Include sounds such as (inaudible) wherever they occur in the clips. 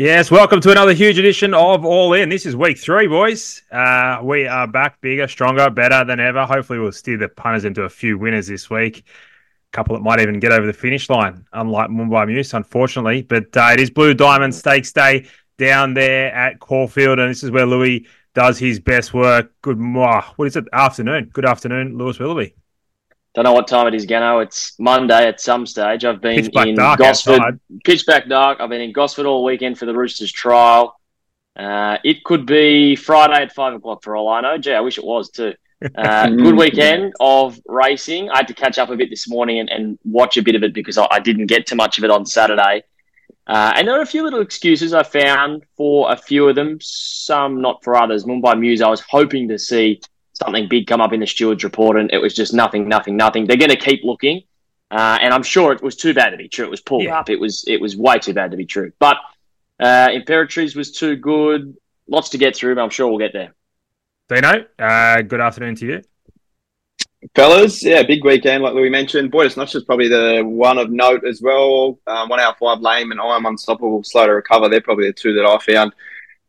Yes, welcome to another huge edition of All In. This is week three, boys. Uh, we are back bigger, stronger, better than ever. Hopefully, we'll steer the punters into a few winners this week. A couple that might even get over the finish line, unlike Mumbai Muse, unfortunately. But uh, it is Blue Diamond Stakes Day down there at Caulfield, and this is where Louis does his best work. Good, what is it? Afternoon. Good afternoon, Lewis Willoughby. Don't know what time it is, Gano. It's Monday at some stage. I've been in Gosford. Outside. Pitch back dark. I've been in Gosford all weekend for the Roosters trial. Uh, it could be Friday at five o'clock for all I know. Gee, I wish it was too. (laughs) Uh, good weekend of racing. I had to catch up a bit this morning and, and watch a bit of it because I, I, didn't get too much of it on Saturday. Uh, and there are a few little excuses I found for a few of them, some not for others. Mumbai Muse, I was hoping to see something big come up in the stewards report, and it was just nothing, nothing, nothing. They're going to keep looking, uh, and I'm sure it was too bad to be true. It was pulled yeah. up. It was it was way too bad to be true. But uh, Imperatriz was too good. Lots to get through, but I'm sure we'll get there. Dino, uh, good afternoon to you. Fellas, yeah, big weekend, like Louis mentioned. Boy, it's not just probably the one of note as well. Um, one out five lame and I'm unstoppable, slow to recover. They're probably the two that I found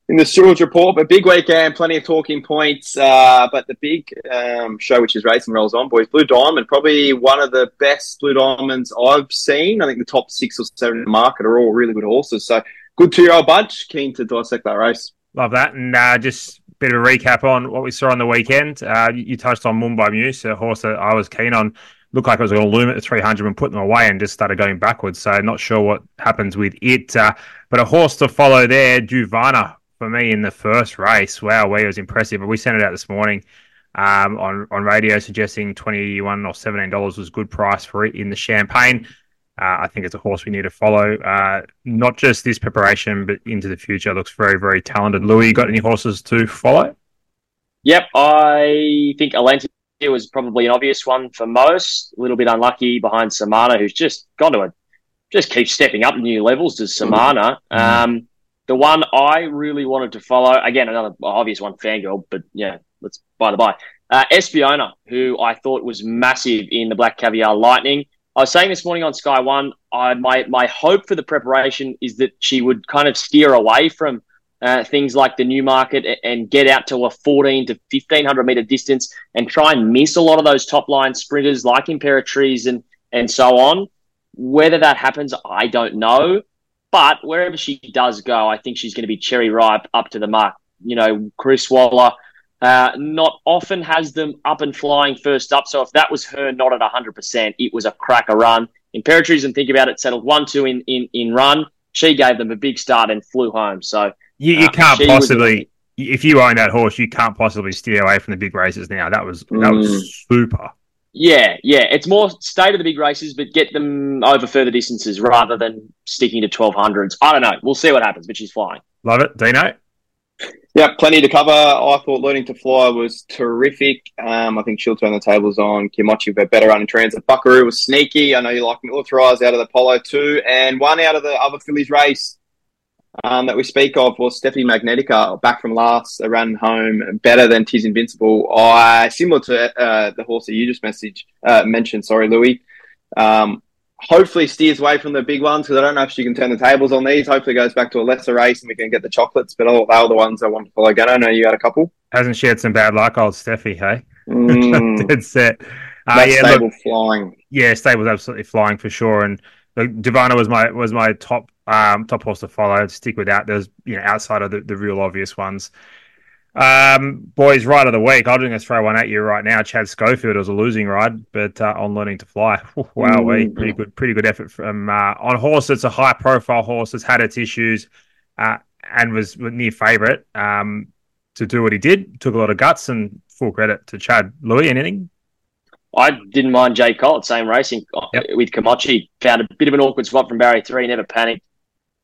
in the stewards report. But big weekend, plenty of talking points. Uh, but the big um, show, which is racing, rolls on, boys. Blue Diamond, probably one of the best Blue Diamonds I've seen. I think the top six or seven in the market are all really good horses. So good two year old bunch. Keen to dissect that race. Love that. And uh, just a bit of a recap on what we saw on the weekend. Uh, you touched on Mumbai Muse, a horse that I was keen on. Looked like it was going to loom at the 300 and put them away and just started going backwards. So not sure what happens with it. Uh, but a horse to follow there, Juvana, for me in the first race. Wow, we was impressive. But we sent it out this morning um, on on radio, suggesting twenty one or seventeen dollars was a good price for it in the Champagne. Uh, I think it's a horse we need to follow, uh, not just this preparation, but into the future. Looks very, very talented. Louis, you got any horses to follow? Yep, I think Alentia was probably an obvious one for most. A little bit unlucky behind Samana, who's just gone to a just keeps stepping up new levels. Does Samana? Mm. Um, the one I really wanted to follow, again, another obvious one, Fangirl, but yeah, let's by the by. Uh, Espiona, who I thought was massive in the Black Caviar Lightning. I was saying this morning on Sky One, I, my, my hope for the preparation is that she would kind of steer away from uh, things like the Newmarket and get out to a 14 to 1500 meter distance and try and miss a lot of those top line sprinters like Imperatriz and, and so on. Whether that happens, I don't know. But wherever she does go, I think she's going to be cherry ripe up to the mark. You know, Chris Waller uh, not often has them up and flying first up. So if that was her not at 100%, it was a cracker run. Imperatriz and think about it, settled 1 2 in, in, in run. She gave them a big start and flew home. So you, you uh, can't possibly, was, if you own that horse, you can't possibly steer away from the big races now. That was, that was mm. super. Yeah, yeah. It's more stay to the big races, but get them over further distances rather than sticking to 1200s. I don't know. We'll see what happens, but she's flying. Love it. Dino? Yeah, plenty to cover. I thought learning to fly was terrific. Um, I think she'll turn the tables on Kimochi with a better run in transit. Buckaroo was sneaky. I know you like militarized out of the Polo 2 And one out of the other fillies race um, that we speak of was Stephanie Magnetica, back from last, a run home, better than Tis Invincible. I similar to uh, the horse that you just message uh, mentioned. Sorry, Louis. Um, hopefully steers away from the big ones because I don't know if she can turn the tables on these. Hopefully goes back to a lesser race and we can get the chocolates. But all, they're the ones I want to follow again. I know you had a couple. Hasn't she had some bad luck, old Steffi? Hey, mm. (laughs) dead set. Uh, yeah, stable look, flying. Yeah, stable's absolutely flying for sure. And look, Divana was my was my top um, top horse to follow. Stick with that. There's you know outside of the, the real obvious ones. Um, boys, ride of the week. I'm going to throw one at you right now. Chad Schofield was a losing ride, but uh, on learning to fly. (laughs) wow, mm-hmm. pretty good, pretty good effort from uh, on horse. It's a high profile horse. Has had its issues, uh, and was near favourite um, to do what he did. Took a lot of guts and full credit to Chad. Louis, anything? I didn't mind Jay Colt, same racing yep. with Kamachi. Found a bit of an awkward spot from Barry three, never panicked.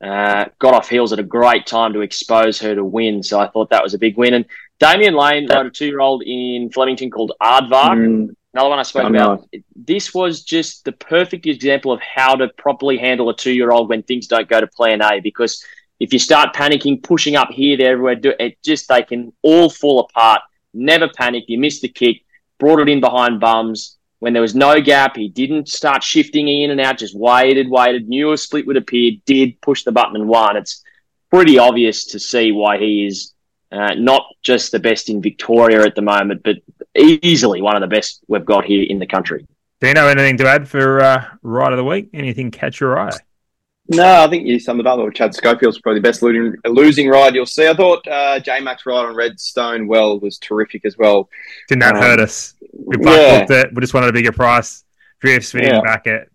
Uh, got off heels at a great time to expose her to win, so I thought that was a big win. And Damian Lane rode a two-year-old in Flemington called Aardvark. Mm. Another one I spoke I about. This was just the perfect example of how to properly handle a two-year-old when things don't go to plan A. Because if you start panicking, pushing up here, there, everywhere, it just they can all fall apart. Never panic. You miss the kick brought it in behind bums. When there was no gap, he didn't start shifting in and out, just waited, waited, knew a split would appear, did push the button and won. It's pretty obvious to see why he is uh, not just the best in Victoria at the moment, but easily one of the best we've got here in the country. Do you know anything to add for uh, ride of the week? Anything catch your eye? No, I think you summed it up. Well, Chad Schofield's probably the best losing, losing ride you'll see. I thought uh, J Mac's ride on Redstone Well was terrific as well. Didn't that um, hurt us? We both yeah. looked at. We just wanted a bigger price. Drifts we didn't back it.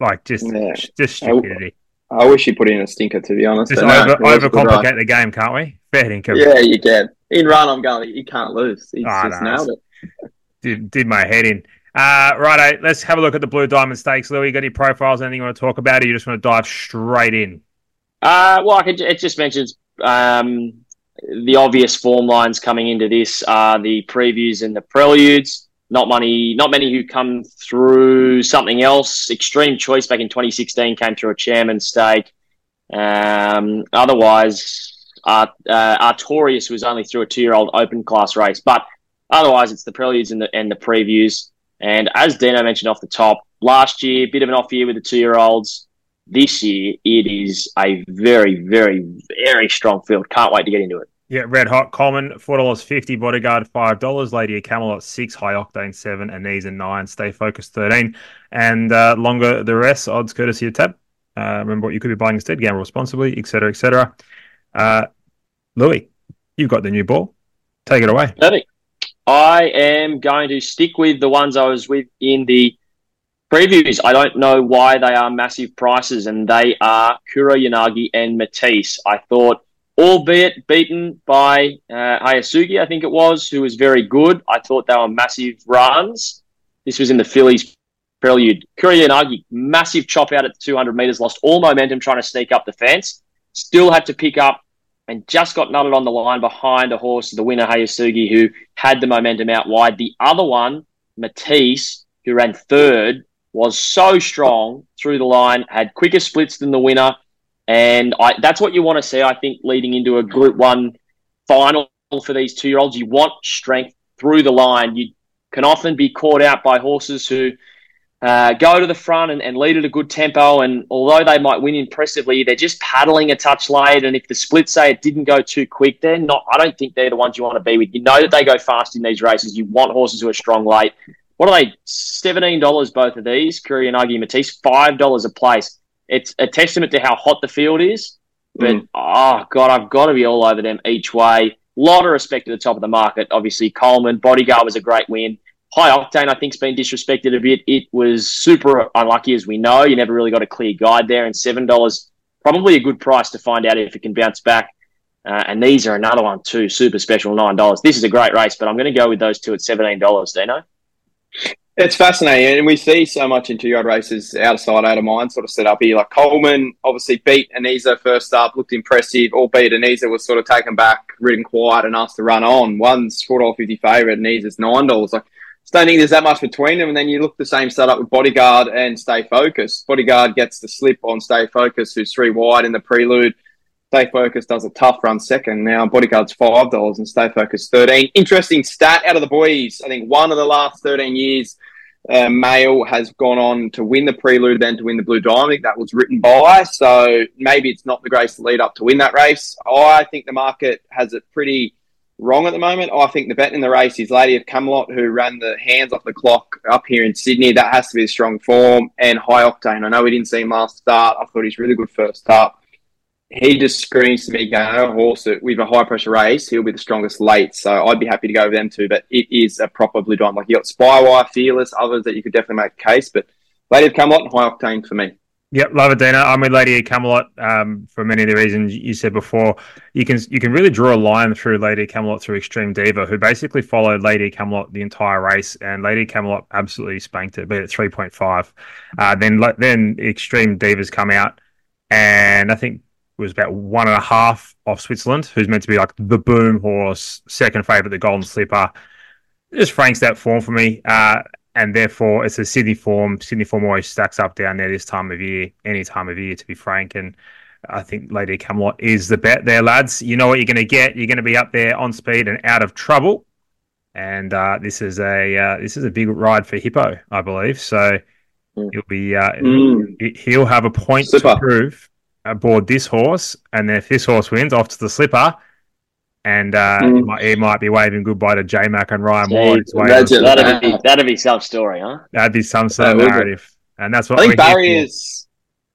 Like just yeah. just stupidity. I, I, wish he put in a stinker to be honest. Just over, no, overcomplicate the game, can't we? Fair income. Yeah, you can. In run, I'm going. You can't lose. He's oh, just no, nailed it. Did, did my head in. Uh, right, let's have a look at the Blue Diamond Stakes. Louis, got any profiles, anything you want to talk about, or you just want to dive straight in? Uh, well, could, it just mentions um, the obvious form lines coming into this are the previews and the preludes. Not many, not many who come through something else. Extreme Choice back in 2016 came through a chairman stake. Um, otherwise, uh, uh, Artorius was only through a two-year-old open class race, but otherwise, it's the preludes and the and the previews. And as Dino mentioned off the top, last year, bit of an off year with the two year olds. This year, it is a very, very, very strong field. Can't wait to get into it. Yeah, red hot. Coleman four dollars fifty. Bodyguard five dollars. Lady of Camelot six. High octane seven. Anisa nine. Stay focused thirteen. And uh, longer the rest. Odds courtesy of Tab. Uh, remember what you could be buying instead. Gamble responsibly, etc., etc. Uh, Louis, you've got the new ball. Take it away. Perfect. I am going to stick with the ones I was with in the previews. I don't know why they are massive prices, and they are Kuroyanagi and Matisse. I thought, albeit beaten by uh, Hayasugi, I think it was, who was very good. I thought they were massive runs. This was in the Fillies prelude. Kuroyanagi, massive chop out at the 200 meters, lost all momentum trying to sneak up the fence. Still had to pick up and just got nutted on the line behind a horse, the winner Hayasugi, who had the momentum out wide. The other one, Matisse, who ran third, was so strong through the line, had quicker splits than the winner, and I, that's what you want to see. I think leading into a Group One final for these two-year-olds, you want strength through the line. You can often be caught out by horses who uh, go to the front and, and, lead at a good tempo. And although they might win impressively, they're just paddling a touch late. And if the split say it didn't go too quick, they're not. I don't think they're the ones you want to be with. You know that they go fast in these races. You want horses who are strong late. What are they? Seventeen dollars both of these. Kuroyanagi and Agi Matisse, five dollars a place. It's a testament to how hot the field is. But mm. oh god, I've got to be all over them each way. A lot of respect at the top of the market. Obviously, Coleman Bodyguard was a great win. High Octane, I think, has been disrespected a bit. It was super unlucky, as we know. You never really got a clear guide there, and $7, probably a good price to find out if it can bounce back. Uh, and these are another one, too, super special, $9. This is a great race, but I'm going to go with those two at $17, Dino. It's fascinating, and we see so much in two-yard races out of out of mind, sort of set up here. Like Coleman obviously beat Anisa first up, looked impressive, albeit Anisa was sort of taken back, ridden quiet, and asked to run on. One's four dollar fifty favourite, Anisa's nine dollars. Like just don't think there's that much between them. And then you look the same setup with Bodyguard and Stay Focused. Bodyguard gets the slip on Stay Focused, who's three wide in the prelude. Stay Focused does a tough run second. Now Bodyguard's five dollars and Stay Focused thirteen. Interesting stat out of the boys. I think one of the last thirteen years, uh, male has gone on to win the prelude, then to win the Blue Diamond. That was written by. So maybe it's not the grace to lead up to win that race. I think the market has it pretty wrong at the moment. I think the bet in the race is Lady of Camelot, who ran the hands off the clock up here in Sydney. That has to be a strong form. And High Octane. I know we didn't see him last start. I thought he's really good first start. He just screams to me, going, a horse with a high pressure race, he'll be the strongest late. So I'd be happy to go with them too. But it is a proper blue diamond. Like you got Spywire, Fearless, others that you could definitely make a case. But Lady of Camelot and High Octane for me. Yep, love it, Dana. I'm with Lady Camelot um, for many of the reasons you said before. You can you can really draw a line through Lady Camelot through Extreme Diva, who basically followed Lady Camelot the entire race, and Lady Camelot absolutely spanked it, beat it 3.5. Uh, then then Extreme Divas come out, and I think was about one and a half off Switzerland, who's meant to be like the boom horse, second favourite, the Golden Slipper. Just franks that form for me. Uh, and therefore it's a Sydney form. Sydney form always stacks up down there this time of year, any time of year, to be frank. And I think Lady Camelot is the bet there, lads. You know what you're going to get. You're going to be up there on speed and out of trouble. And uh, this is a uh, this is a big ride for Hippo, I believe. So mm. he'll be uh, mm. he'll have a point Super. to prove aboard this horse, and then if this horse wins, off to the slipper, and uh, Mm. he, might, he might be waving goodbye to J Mac and Ryan Gee, Moore. It's. That'd be that'd be some story, huh? That'd be some sort That of would be. narrative, and that's what I think we're here for. barriers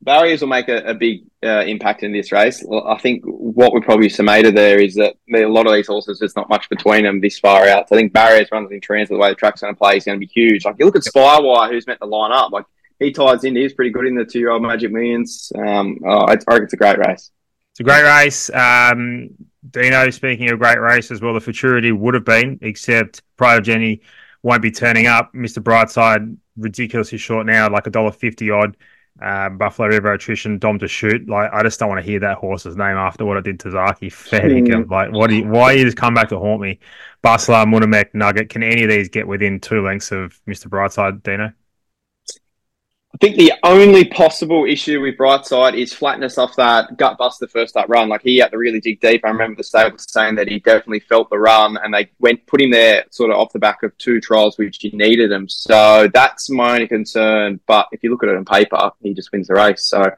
barriers will make a, a big uh, impact in this race. I think what we probably summated there is that there, a lot of these horses, there's not much between them this far out. So I think barriers runs in transit, the way the track's going to play is going to be huge. Like you look at Spywire, who's meant to line up, like he ties in, he's pretty good in the two year old Magic Millions. Um, oh, I, I it's a great race. It's a great race. Um, Dino, speaking of great races, well, the futurity would have been, except Pride Jenny won't be turning up. Mr. Brightside, ridiculously short now, like a dollar fifty odd. Uh, Buffalo River attrition, Dom to shoot. Like, I just don't want to hear that horse's name after what it did to Zaaki. Fair Hmm. Like, what? Do you, why you just come back to haunt me? Bustler, Munamek, Nugget. Can any of these get within two lengths of Mr. Brightside, Dino? I think the only possible issue with Brightside is flatness off that gut buster first up run. Like he had to really dig deep. I remember the stable saying that he definitely felt the run, and they went put him there sort of off the back of two trials which he needed him. So that's my only concern. But if you look at it on paper, he just wins the race. So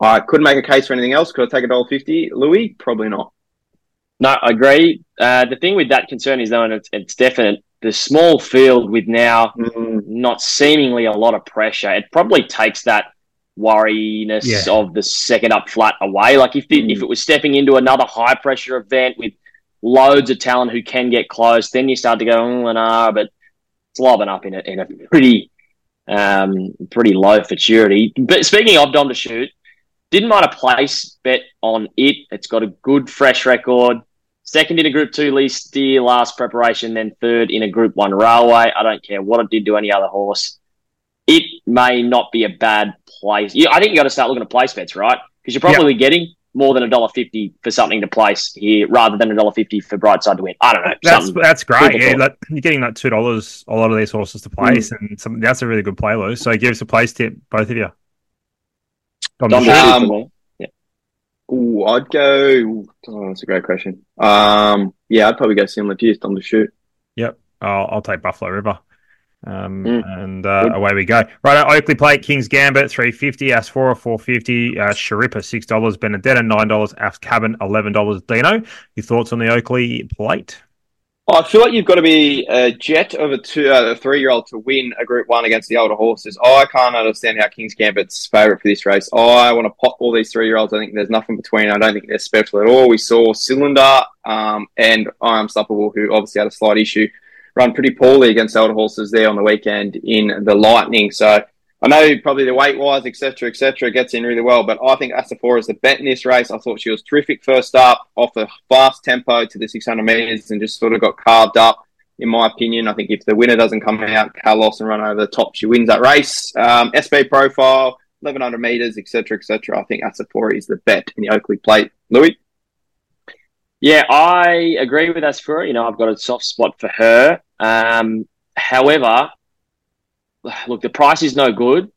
I couldn't make a case for anything else. Could I take a dollar fifty, Louis? Probably not. No, I agree. Uh, the thing with that concern is though, and it's, it's definite. The small field with now Mm, not seemingly a lot of pressure, it probably takes that worriness Yeah. of the second up flat away. Like if the, Mm. if it was stepping into another high pressure event with loads of talent who can get close, then you start to go, oh, nah, but it's lobbing up in a in a pretty um pretty low futurity. But speaking of Dom to shoot, didn't mind a place bet on it. It's got a good fresh record. Second in a Group Two Lee Steere last preparation, then third in a Group One railway. I don't care what it did to any other horse. It may not be a bad place. Yeah, I think you got to start looking at place bets, right? Because you're probably getting more than a dollar fifty for something to place here, rather than a dollar fifty for Brightside to win. I don't know. That's that's great. Yeah, cool. like, you're getting like two dollars a lot of these horses to place, and some, that's a really good play, Lou. So give us a place tip, both of you. Dom Dom to to shoot. shoot Um, for me. Ooh, I'd go. Oh, that's a great question. Um, yeah, I'd probably go similar to you, Tom to shoot. Yep, I'll, I'll take Buffalo River. Um, Mm. and uh, Good. away we go. Right, Oakleigh Plate, King's Gambit, three fifty, Asfoora four fifty, uh, Sharippa six dollars, Benedetta nine dollars, Af's Cabin eleven dollars. Dino, your thoughts on the Oakleigh Plate? I feel like you've got to be a jet of a two, uh, a three-year-old to win a Group One against the older horses. I can't understand how King's Gambit's favourite for this race. I want to pop all these three-year-olds. I think there's nothing between. I don't think they're special at all. We saw Cylinder um, and I Am Unstoppable, who obviously had a slight issue, run pretty poorly against older horses there on the weekend in the Lightning. So I know probably the weight wise, etc., etc., gets in really well, but I think Asfoora is the bet in this race. I thought she was terrific first up, off a fast tempo to the 600 meters, and just sort of got carved up. In my opinion, I think if the winner doesn't come out, Carlos and run over the top, she wins that race. Um, SB profile, 1100 meters, etc., etc. I think Asfoora is the bet in the Oakley Plate. Louis, Yeah, I agree with Asfoora. You know, I've got a soft spot for her. Um, however, (sighs) look, the price is no good,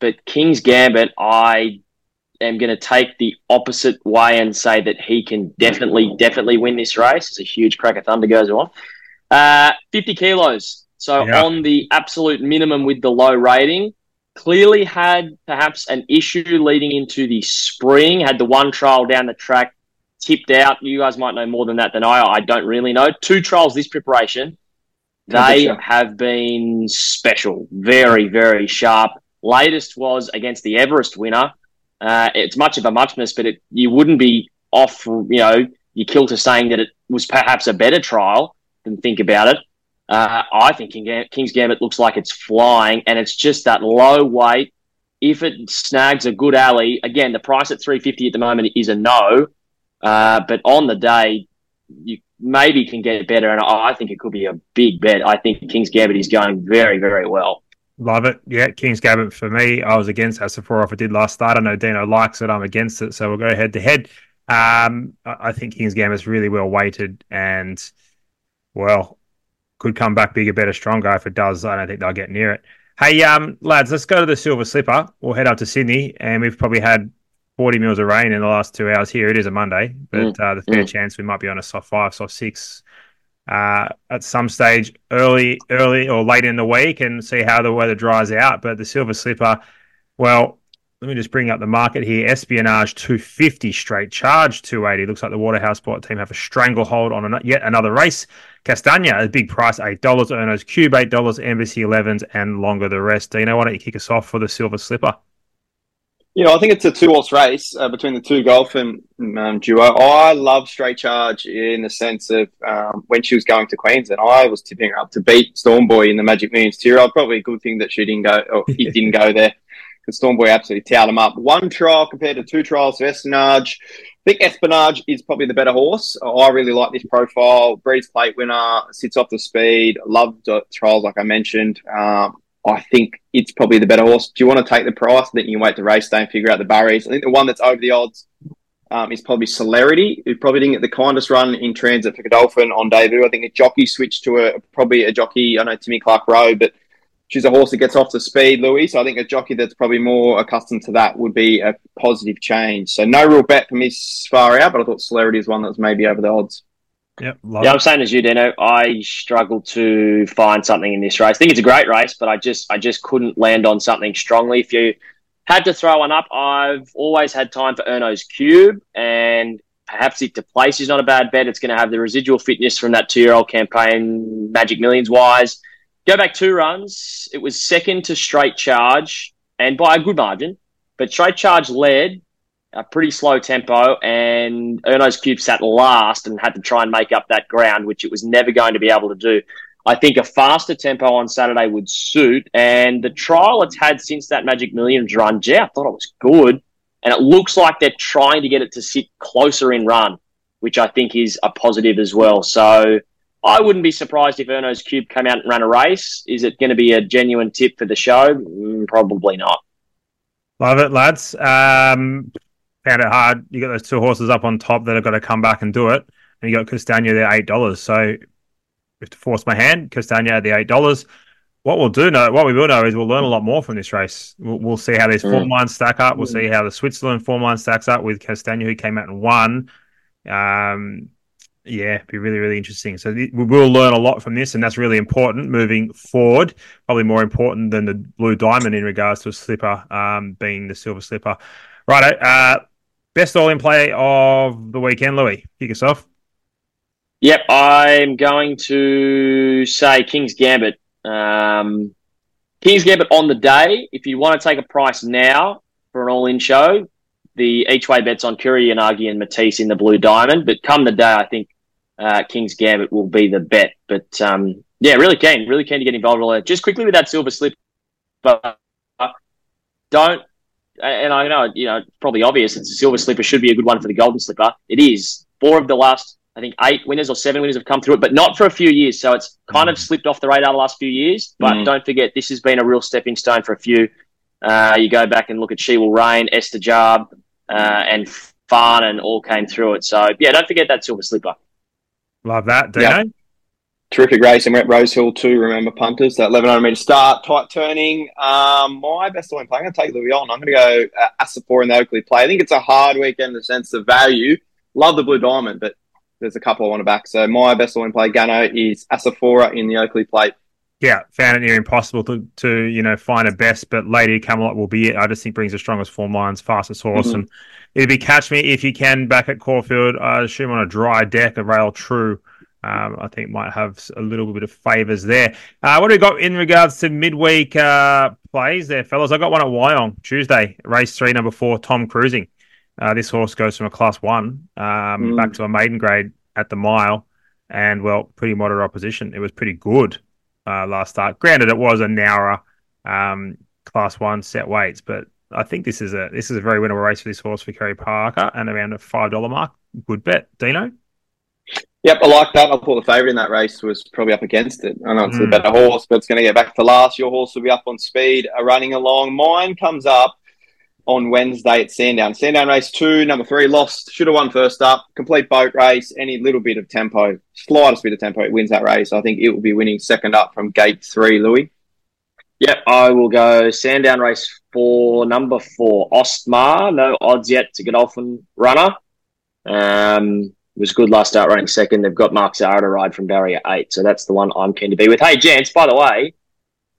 but King's Gambit, I am going to take the opposite way and say that he can definitely, definitely win this race. It's a huge crack of thunder goes on. Uh, 50 kilos. So Yeah. on the absolute minimum with the low rating. Clearly had perhaps an issue leading into the spring, had the one trial down the track tipped out. You guys might know more than that than I. I don't really know. Two trials this preparation. They have been special. Very, very sharp. Latest was against the Everest winner. Uh, it's much of a muchness, but it, you wouldn't be off, you know, your kilter saying that it was perhaps a better trial than think about it. Uh, I think King King's Gambit looks like it's flying, and it's just that low weight. If it snags a good alley, again, the price at 350 at the moment is a no. Uh, but on the day, you maybe can get better, and I think it could be a big bet. I think King's Gambit is going very, very well. Love it. Yeah, King's Gambit for me. I was against Asfoora if I did last start. I know Dino likes it. I'm against it. So we'll go head to head. Um, I I think King's Gambit's really well weighted and, well, could come back bigger, better, stronger. If it does, I don't think they'll get near it. Hey, um, lads, let's go to the Silver Slipper. We'll head up to Sydney, and we've probably had 40 mils of rain in the last two hours here. It is a Monday, but uh, the fair Mm. chance we might be on a soft five, soft six uh, at some stage early, early or late in the week and see how the weather dries out. But the Silver Slipper, well, let me just bring up the market here. Espionage 250, straight charge 280. Looks like the Waterhouse Bott team have a stranglehold on an, yet another race. Castagna, a big price, $8. Erno's Cube, $8. Embassy 11s, and longer the rest. Dino, why don't you kick us off for the Silver Slipper? You know, I think it's a two horse race uh, between the two golf and um, duo. I love straight charge in the sense of um, when she was going to Queensland, I was tipping her up to beat Stormboy in the Magic Millions tier. Probably a good thing that she didn't go, or he (laughs) didn't go there because Stormboy absolutely towed him up. One trial compared to two trials for Espionage. I think Espionage is probably the better horse. I really like this profile. Breeders' Plate winner, sits off the speed. Loved trials, like I mentioned. Um, I think it's probably the better horse. Do you want to take the price? I think you can wait to race day and figure out the barriers. I think the one that's over the odds um, is probably Celerity, who probably didn't get the kindest run in transit for Godolphin on debut. I think a jockey switched to a probably a jockey. I know Timmy Clark Rowe, but she's a horse that gets off the speed, Louis. So I think a jockey that's probably more accustomed to that would be a positive change. So no real bet for me far out, but I thought Celerity is one that was maybe over the odds. Yep, yeah, I'm saying as you, Dino. I struggle to find something in this race. I think it's a great race, but I just I just couldn't land on something strongly. If you had to throw one up, I've always had time for Erno's Cube, and perhaps it to place is not a bad bet. It's going to have the residual fitness from that two year old campaign, Magic Millions wise. Go back two runs. It was second to straight charge, and by a good margin. But straight charge led a pretty slow tempo, and Erno's Cube sat last and had to try and make up that ground, which it was never going to be able to do. I think a faster tempo on Saturday would suit, and the trial it's had since that Magic Millions run, yeah, I thought it was good, and it looks like they're trying to get it to sit closer in run, which I think is a positive as well. So I wouldn't be surprised if Erno's Cube came out and ran a race. Is it going to be a genuine tip for the show? Mm, probably not. Love it, lads. Um, found it hard. You got those two horses up on top that have got to come back and do it, and you got Castagna there eight dollars. So if to force my hand, Castagna at the eight dollars. What we'll do know, what we will know is we'll learn a lot more from this race. We'll, we'll see how these mm. form lines stack up. We'll mm. see how the Switzerland form line stacks up with Castagna, who came out and won. Um, yeah, be really, really interesting. So th- we will learn a lot from this, and that's really important moving forward. Probably more important than the blue diamond in regards to a slipper um, being the silver slipper. Right, uh, Best all in play of the weekend, Louis. Kick us off. Yep, I'm going to say King's Gambit. Um, King's Gambit on the day. If you want to take a price now for an all-in show, the each way bets on Kuroyanagi, and Matisse in the Blue Diamond. But come the day, I think uh, King's Gambit will be the bet. But um, yeah, really keen, really keen to get involved. Just quickly with that silver slip, but don't and I know you know it's probably obvious. It's a silver slipper should be a good one for the golden slipper. It is. Four of the last, I think, eight winners or seven winners have come through it, but not for a few years. So it's kind mm. of slipped off the radar the last few years. But mm. don't forget, this has been a real stepping stone for a few. Uh, you go back and look at She Will Reign, Estijaab, uh, and Farn, and all came through it. So yeah, don't forget that silver slipper. Love that, Dino. Yeah terrific racing. We're at Rosehill too. Remember punters that 1100 meter start, tight turning. Um, my best line play. I'm going to take Louis on. I'm going to go uh, in the Oakleigh play. I think it's a hard weekend in the sense of value. Love the blue diamond, but there's a couple I want to back. So my best line play, Gano, is Asfoora in the Oakleigh plate. Yeah, found it near impossible to, to you know find a best, but Lady Camelot will be it. I just think brings the strongest form lines, fastest horse, mm-hmm. and it'd be catch me if you can back at Caulfield. I assume on a dry deck, a rail true um, I think might have a little bit of favours there. Uh, what do we got in regards to midweek uh, plays there, fellas? I got one at Wyong Tuesday, race three, number four, Tom Cruising. Uh, this horse goes from a class one um, mm. back to a maiden grade at the mile, and well, pretty moderate opposition. It was pretty good uh, last start. Granted, it was a narrower um, class one set weights, but I think this is a this is a very winnable race for this horse for Kerry Parker and around a five dollar mark. Good bet, Dino. Yep, I like that. I thought the favourite in that race was probably up against it. I know it's mm. a better horse, but it's going to get back to last. Your horse will be up on speed, running along. Mine comes up on Wednesday at Sandown. Sandown race two, number three, lost. Should have won first up. Complete boat race. Any little bit of tempo, slightest bit of tempo, it wins that race. I think it will be winning second up from gate three, Louis. Yep, I will go Sandown race four, number four, Ostmar. No odds yet to Godolphin runner. Um, was good last start running second. They've got Mark Zahra to ride from barrier eight, so that's the one I'm keen to be with. Hey, gents, by the way,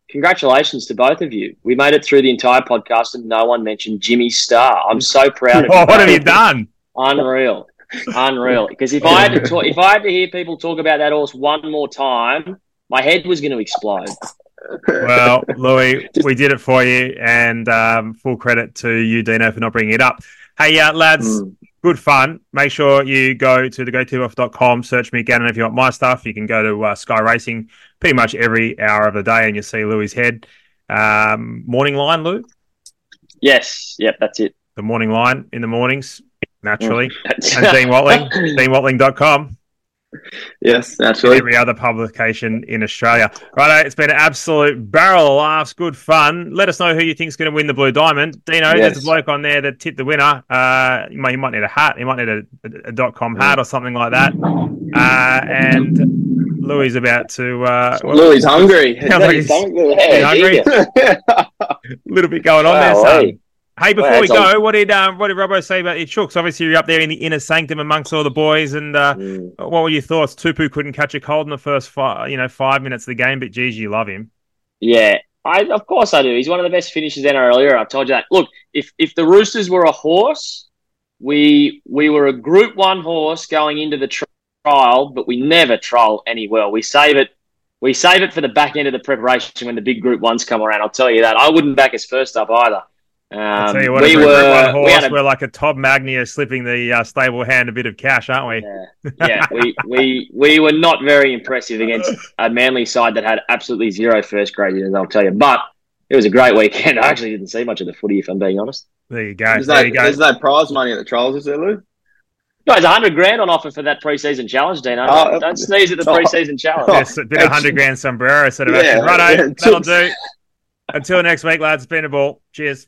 congratulations to both of you. We made it through the entire podcast and no one mentioned Jimmy Star. I'm so proud of Oh, (laughs) you. what have you done? Unreal, unreal. (laughs) Because if I had to talk, if I had to hear people talk about that horse one more time, my head was going to explode. Well, (laughs) Louis, we did it for you, and um, full credit to you, Dino, for not bringing it up. Hey, uh, lads, Mm. Good fun. Make sure you go to thegotobuff.com, search me again, and if you want my stuff, you can go to uh, Sky Racing pretty much every hour of the day, and you'll see Louie's head. Um, morning line, Lou. Yes, yep, that's it. The morning line in the mornings, naturally. That's- (laughs) and Dean Watling, (laughs) deanwatling.com. Yes, naturally. every other publication in Australia. Righto, it's been an absolute barrel of laughs, good fun. Let us know who you think's going to win the Blue Diamond. Dino, there's a Yes. bloke on there that tipped the winner. Uh, he, might, he might need a hat. He might need a, a, a dot com hat or something like that. Uh, and Louis is about to uh, well, Louis (laughs) hungry. Is Sounds like his he's- stomach, Louis? Yeah, hungry? (laughs) a little bit going on there, son. hey. Hey, before Well, we go, what did um, what did Robbo say about your chooks? Obviously, you're up there in the inner sanctum amongst all the boys, and uh, Mm. what were your thoughts? Tupou couldn't catch a cold in the first five, you know, five minutes of the game, but geez, you love him. Yeah, I of course I do. He's one of the best finishers in NRL era. I've told you that. Look, if if the Roosters were a horse, we we were a Group One horse going into the trial, but we never trial any well. We save it. We save it for the back end of the preparation when the big Group Ones come around. I'll tell you that. I wouldn't back us first up either. Um, I'll tell you what, we if we're a Group one were horse, we had a we're like a Todd Magnia slipping the uh, stable hand a bit of cash, aren't we? Yeah, yeah. we, (laughs) we we were not very impressive against a Manly side that had absolutely zero first grade units, I'll tell you. But it was a great weekend. (laughs) I actually didn't see much of the footy, if I'm being honest. There you go. There's no, there you go. there's no prize money at the trials, is there, Lou? Guys, a hundred grand on offer for that preseason challenge, Dino. Oh, Don't- Don't sneeze at the oh. preseason challenge. Yes, a bit of hundred grand sombrero sort of Yeah, action. Righto, yeah. that'll do. Until next week, lads. It's been a ball. Cheers.